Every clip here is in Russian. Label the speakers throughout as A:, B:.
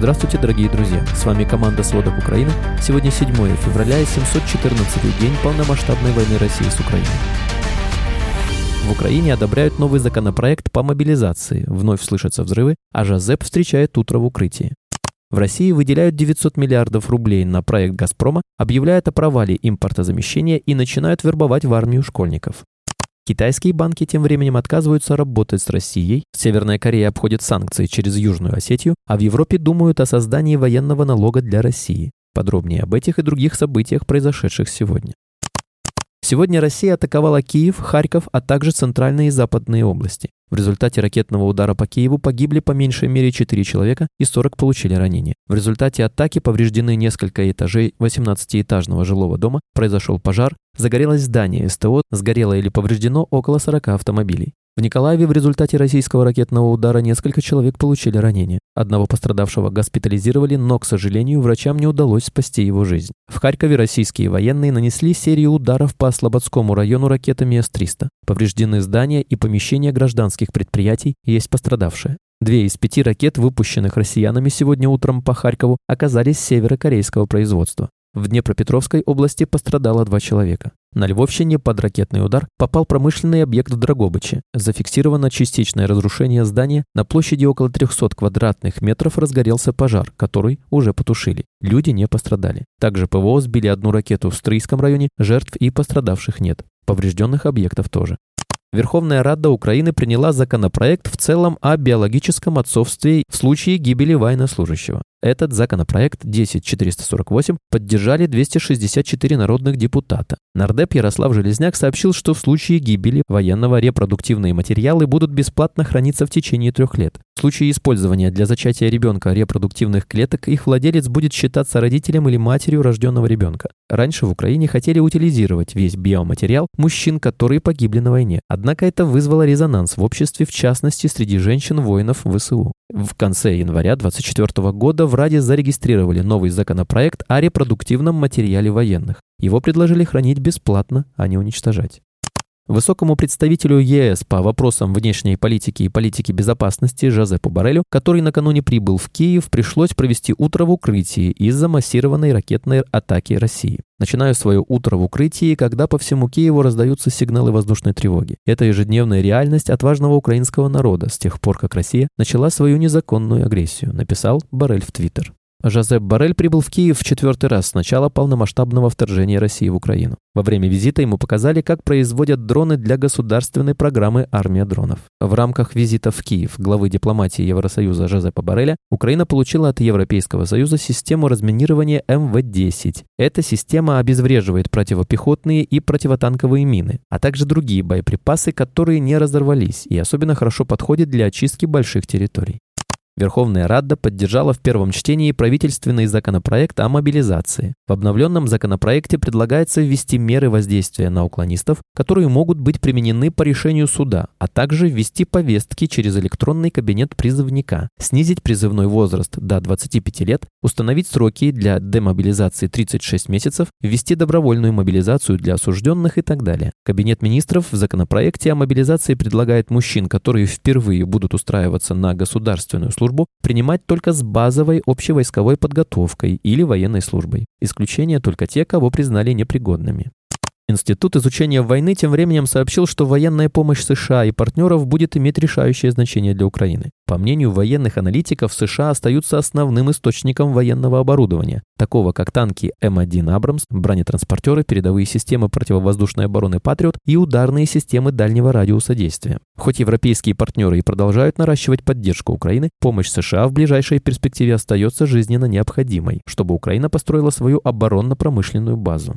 A: Здравствуйте, дорогие друзья! С вами команда «Сводов Украины». Сегодня 7 февраля и 714 день полномасштабной войны России с Украиной. В Украине одобряют новый законопроект по мобилизации, вновь слышатся взрывы, а Жазеп встречает утро в укрытии. В России выделяют 900 миллиардов рублей на проект «Газпрома», объявляют о провале импортозамещения и начинают вербовать в армию школьников. Китайские банки тем временем отказываются работать с Россией, Северная Корея обходит санкции через Южную Осетию, а в Европе думают о создании военного налога для России. Подробнее об этих и других событиях, произошедших сегодня. Сегодня Россия атаковала Киев, Харьков, а также центральные и западные области. В результате ракетного удара по Киеву погибли по меньшей мере 4 человека и 40 получили ранения. В результате атаки повреждены несколько этажей 18-этажного жилого дома, произошел пожар, загорелось здание СТО, сгорело или повреждено около 40 автомобилей. В Николаеве в результате российского ракетного удара несколько человек получили ранения. Одного пострадавшего госпитализировали, но, к сожалению, врачам не удалось спасти его жизнь. В Харькове российские военные нанесли серию ударов по Слободскому району ракетами С-300. Повреждены здания и помещения гражданских предприятий, есть пострадавшие. Две из пяти ракет, выпущенных россиянами сегодня утром по Харькову, оказались северокорейского производства. В Днепропетровской области пострадало два человека. На Львовщине под ракетный удар попал промышленный объект в Драгобыче. Зафиксировано частичное разрушение здания. На площади около 300 квадратных метров разгорелся пожар, который уже потушили. Люди не пострадали. Также ПВО сбили одну ракету в Стрийском районе, жертв и пострадавших нет. Поврежденных объектов тоже. Верховная Рада Украины приняла законопроект в целом о биологическом отцовстве в случае гибели военнослужащего. Этот законопроект 10448 поддержали 264 народных депутата. Нардеп Ярослав Железняк сообщил, что в случае гибели военного репродуктивные материалы будут бесплатно храниться в течение трех лет. В случае использования для зачатия ребенка репродуктивных клеток их владелец будет считаться родителем или матерью рожденного ребенка. Раньше в Украине хотели утилизировать весь биоматериал мужчин, которые погибли на войне. Однако это вызвало резонанс в обществе, в частности среди женщин-воинов ВСУ. В конце января 2024 года в Раде зарегистрировали новый законопроект о репродуктивном материале военных. Его предложили хранить бесплатно, а не уничтожать. Высокому представителю ЕС по вопросам внешней политики и политики безопасности Жозепу Барелю, который накануне прибыл в Киев, пришлось провести утро в укрытии из-за массированной ракетной атаки России. Начинаю свое утро в укрытии, когда по всему Киеву раздаются сигналы воздушной тревоги. Это ежедневная реальность отважного украинского народа с тех пор, как Россия начала свою незаконную агрессию, написал Барель в Твиттер. Жозеп Барель прибыл в Киев в четвертый раз с начала полномасштабного вторжения России в Украину. Во время визита ему показали, как производят дроны для государственной программы «Армия дронов». В рамках визита в Киев главы дипломатии Евросоюза Жозепа Бареля Украина получила от Европейского Союза систему разминирования МВ-10. Эта система обезвреживает противопехотные и противотанковые мины, а также другие боеприпасы, которые не разорвались и особенно хорошо подходят для очистки больших территорий. Верховная Рада поддержала в первом чтении правительственный законопроект о мобилизации. В обновленном законопроекте предлагается ввести меры воздействия на уклонистов, которые могут быть применены по решению суда, а также ввести повестки через электронный кабинет призывника, снизить призывной возраст до 25 лет, установить сроки для демобилизации 36 месяцев, ввести добровольную мобилизацию для осужденных и так далее. Кабинет министров в законопроекте о мобилизации предлагает мужчин, которые впервые будут устраиваться на государственную службу, службу принимать только с базовой общевойсковой подготовкой или военной службой. Исключение только те, кого признали непригодными. Институт изучения войны тем временем сообщил, что военная помощь США и партнеров будет иметь решающее значение для Украины. По мнению военных аналитиков, США остаются основным источником военного оборудования, такого как танки М1 «Абрамс», бронетранспортеры, передовые системы противовоздушной обороны «Патриот» и ударные системы дальнего радиуса действия. Хоть европейские партнеры и продолжают наращивать поддержку Украины, помощь США в ближайшей перспективе остается жизненно необходимой, чтобы Украина построила свою оборонно-промышленную базу.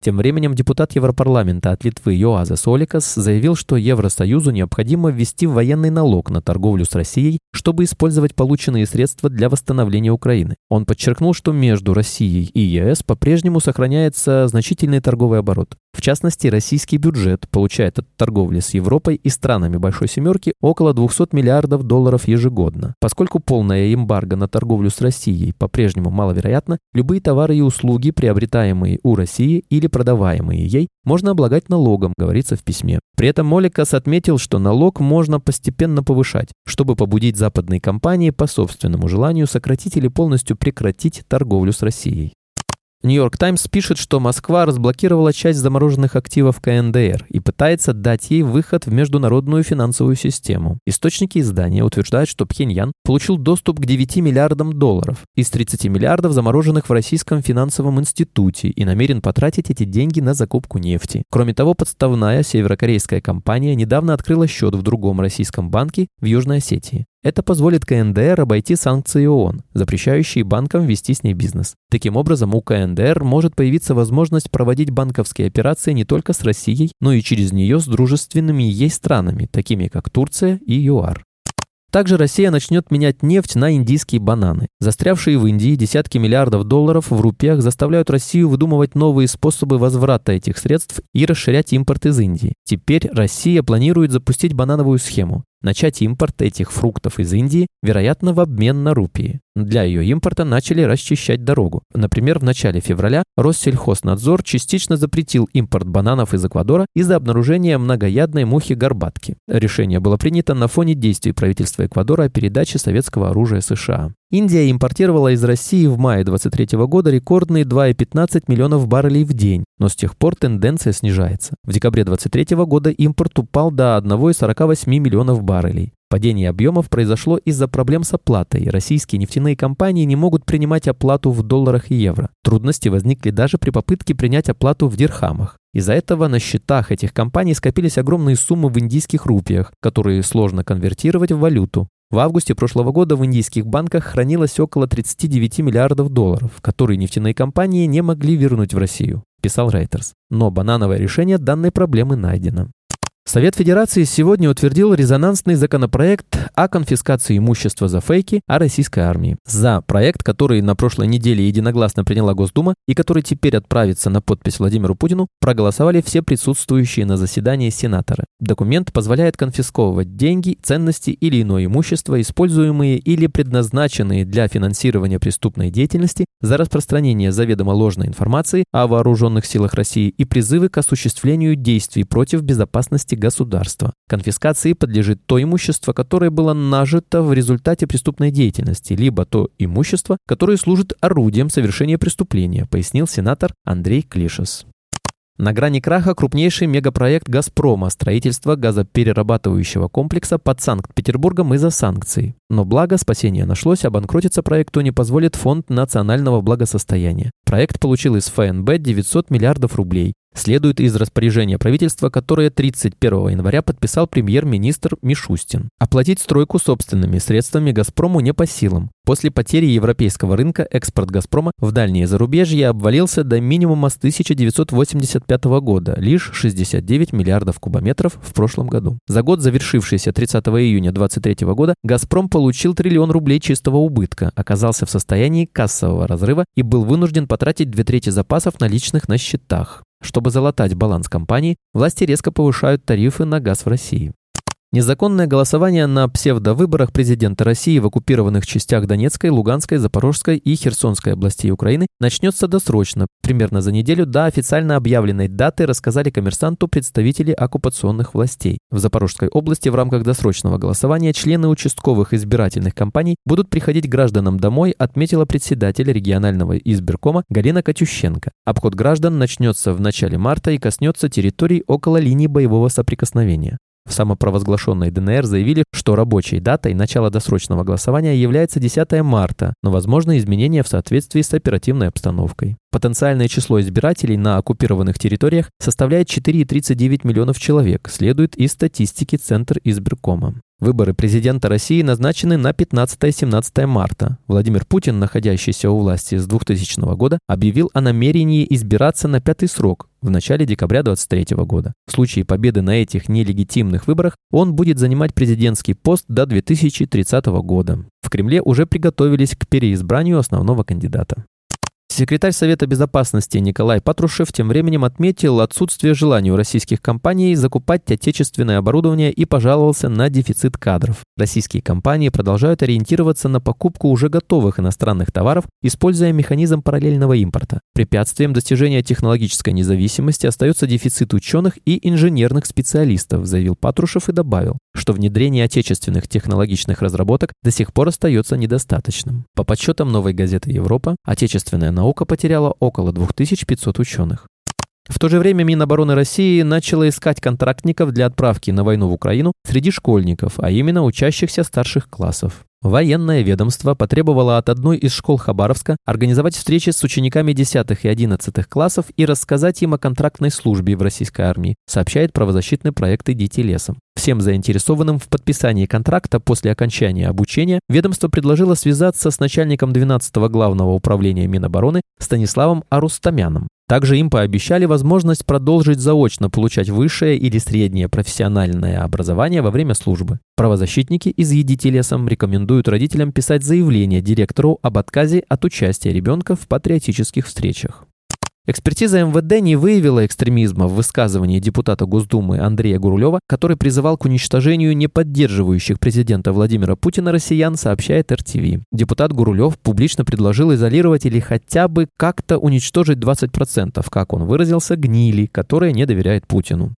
A: Тем временем депутат Европарламента от Литвы Йоазес Оликас заявил, что Евросоюзу необходимо ввести военный налог на торговлю с Россией, чтобы использовать полученные средства для восстановления Украины. Он подчеркнул, что между Россией и ЕС по-прежнему сохраняется значительный торговый оборот. В частности, российский бюджет получает от торговли с Европой и странами Большой Семерки около 200 миллиардов долларов ежегодно. Поскольку полная эмбарго на торговлю с Россией по-прежнему маловероятно, любые товары и услуги, приобретаемые у России или продаваемые ей, можно облагать налогом, говорится в письме. При этом Моликас отметил, что налог можно постепенно повышать, чтобы побудить западные компании по собственному желанию сократить или полностью прекратить торговлю с Россией. Нью-Йорк Таймс пишет, что Москва разблокировала часть замороженных активов КНДР и пытается дать ей выход в международную финансовую систему. Источники издания утверждают, что Пхеньян получил доступ к 9 миллиардам долларов из 30 миллиардов, замороженных в Российском финансовом институте, и намерен потратить эти деньги на закупку нефти. Кроме того, подставная северокорейская компания недавно открыла счет в другом российском банке в Южной Осетии. Это позволит КНДР обойти санкции ООН, запрещающие банкам вести с ней бизнес. Таким образом, у КНДР может появиться возможность проводить банковские операции не только с Россией, но и через нее с дружественными ей странами, такими как Турция и ЮАР. Также Россия начнет менять нефть на индийские бананы. Застрявшие в Индии десятки миллиардов долларов в рупиях заставляют Россию выдумывать новые способы возврата этих средств и расширять импорт из Индии. Теперь Россия планирует запустить банановую схему начать импорт этих фруктов из Индии, вероятно, в обмен на рупии. Для ее импорта начали расчищать дорогу. Например, в начале февраля Россельхознадзор частично запретил импорт бананов из Эквадора из-за обнаружения многоядной мухи-горбатки. Решение было принято на фоне действий правительства Эквадора о передаче советского оружия США. Индия импортировала из России в мае 2023 года рекордные 2,15 миллионов баррелей в день, но с тех пор тенденция снижается. В декабре 2023 года импорт упал до 1,48 миллионов баррелей. Падение объемов произошло из-за проблем с оплатой. Российские нефтяные компании не могут принимать оплату в долларах и евро. Трудности возникли даже при попытке принять оплату в дирхамах. Из-за этого на счетах этих компаний скопились огромные суммы в индийских рупиях, которые сложно конвертировать в валюту. В августе прошлого года в индийских банках хранилось около 39 миллиардов долларов, которые нефтяные компании не могли вернуть в Россию, писал Reuters. Но банановое решение данной проблемы найдено. Совет Федерации сегодня утвердил резонансный законопроект о конфискации имущества за фейки о российской армии. За проект, который на прошлой неделе единогласно приняла Госдума и который теперь отправится на подпись Владимиру Путину, проголосовали все присутствующие на заседании сенаторы. Документ позволяет конфисковывать деньги, ценности или иное имущество, используемые или предназначенные для финансирования преступной деятельности, за распространение заведомо ложной информации о вооруженных силах России и призывы к осуществлению действий против безопасности государства. Конфискации подлежит то имущество, которое было нажито в результате преступной деятельности, либо то имущество, которое служит орудием совершения преступления, пояснил сенатор Андрей Клишес. На грани краха крупнейший мегапроект «Газпрома» строительство газоперерабатывающего комплекса под Санкт-Петербургом из-за санкций. Но благо спасение нашлось, обанкротиться проекту не позволит Фонд национального благосостояния. Проект получил из ФНБ 900 миллиардов рублей следует из распоряжения правительства, которое 31 января подписал премьер-министр Мишустин. Оплатить стройку собственными средствами «Газпрому» не по силам. После потери европейского рынка экспорт «Газпрома» в дальние зарубежья обвалился до минимума с 1985 года, лишь 69 миллиардов кубометров в прошлом году. За год, завершившийся 30 июня 2023 года, «Газпром» получил триллион рублей чистого убытка, оказался в состоянии кассового разрыва и был вынужден потратить две трети запасов наличных на счетах. Чтобы залатать баланс компании, власти резко повышают тарифы на газ в России. Незаконное голосование на псевдовыборах президента России в оккупированных частях Донецкой, Луганской, Запорожской и Херсонской областей Украины начнется досрочно. Примерно за неделю до официально объявленной даты рассказали коммерсанту представители оккупационных властей. В Запорожской области в рамках досрочного голосования члены участковых избирательных кампаний будут приходить гражданам домой, отметила председатель регионального избиркома Галина Катющенко. Обход граждан начнется в начале марта и коснется территорий около линии боевого соприкосновения. В самопровозглашенной ДНР заявили, что рабочей датой начала досрочного голосования является 10 марта, но возможны изменения в соответствии с оперативной обстановкой. Потенциальное число избирателей на оккупированных территориях составляет 4,39 миллионов человек, следует из статистики Центр избиркома. Выборы президента России назначены на 15-17 марта. Владимир Путин, находящийся у власти с 2000 года, объявил о намерении избираться на пятый срок в начале декабря 2023 года. В случае победы на этих нелегитимных выборах он будет занимать президентский пост до 2030 года. В Кремле уже приготовились к переизбранию основного кандидата. Секретарь Совета Безопасности Николай Патрушев тем временем отметил отсутствие желания у российских компаний закупать отечественное оборудование и пожаловался на дефицит кадров. Российские компании продолжают ориентироваться на покупку уже готовых иностранных товаров, используя механизм параллельного импорта. Препятствием достижения технологической независимости остается дефицит ученых и инженерных специалистов, заявил Патрушев и добавил, что внедрение отечественных технологичных разработок до сих пор остается недостаточным. По подсчетам новой газеты «Европа», отечественная наука потеряла около 2500 ученых. В то же время Минобороны России начало искать контрактников для отправки на войну в Украину среди школьников, а именно учащихся старших классов. Военное ведомство потребовало от одной из школ Хабаровска организовать встречи с учениками 10 и 11 классов и рассказать им о контрактной службе в российской армии, сообщает правозащитный проект «Идите лесом». Всем заинтересованным в подписании контракта после окончания обучения ведомство предложило связаться с начальником 12-го главного управления Минобороны Станиславом Арустамяном. Также им пообещали возможность продолжить заочно получать высшее или среднее профессиональное образование во время службы. Правозащитники из «Едите лесом» рекомендуют родителям писать заявление директору об отказе от участия ребенка в патриотических встречах. Экспертиза МВД не выявила экстремизма в высказывании депутата Госдумы Андрея Гурулева, который призывал к уничтожению не поддерживающих президента Владимира Путина россиян, сообщает РТВ. Депутат Гурулев публично предложил изолировать или хотя бы как-то уничтожить 20%, как он выразился, гнили, которые не доверяют Путину.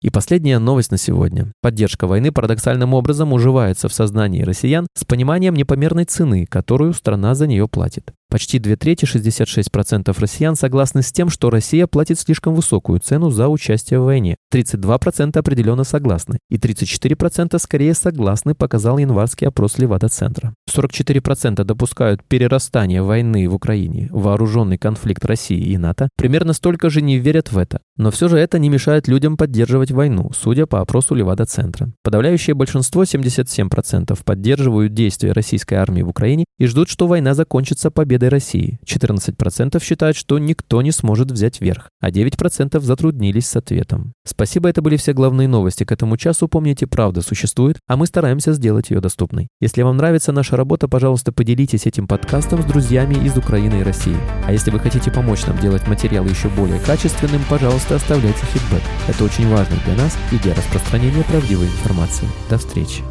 A: И последняя новость на сегодня. Поддержка войны парадоксальным образом уживается в сознании россиян с пониманием непомерной цены, которую страна за нее платит. Почти две трети, 66% россиян согласны с тем, что Россия платит слишком высокую цену за участие в войне. 32% определенно согласны. И 34% скорее согласны, показал январский опрос Левада-центра. 44% допускают перерастание войны в Украине, вооруженный конфликт России и НАТО. Примерно столько же не верят в это. Но все же это не мешает людям поддерживать войну, судя по опросу Левада-центра. Подавляющее большинство, 77%, поддерживают действия российской армии в Украине и ждут, что война закончится победой победой России. 14% считают, что никто не сможет взять верх, а 9% затруднились с ответом. Спасибо, это были все главные новости к этому часу. Помните, правда существует, а мы стараемся сделать ее доступной. Если вам нравится наша работа, пожалуйста, поделитесь этим подкастом с друзьями из Украины и России. А если вы хотите помочь нам делать материал еще более качественным, пожалуйста, оставляйте фидбэк. Это очень важно для нас и для распространения правдивой информации. До встречи.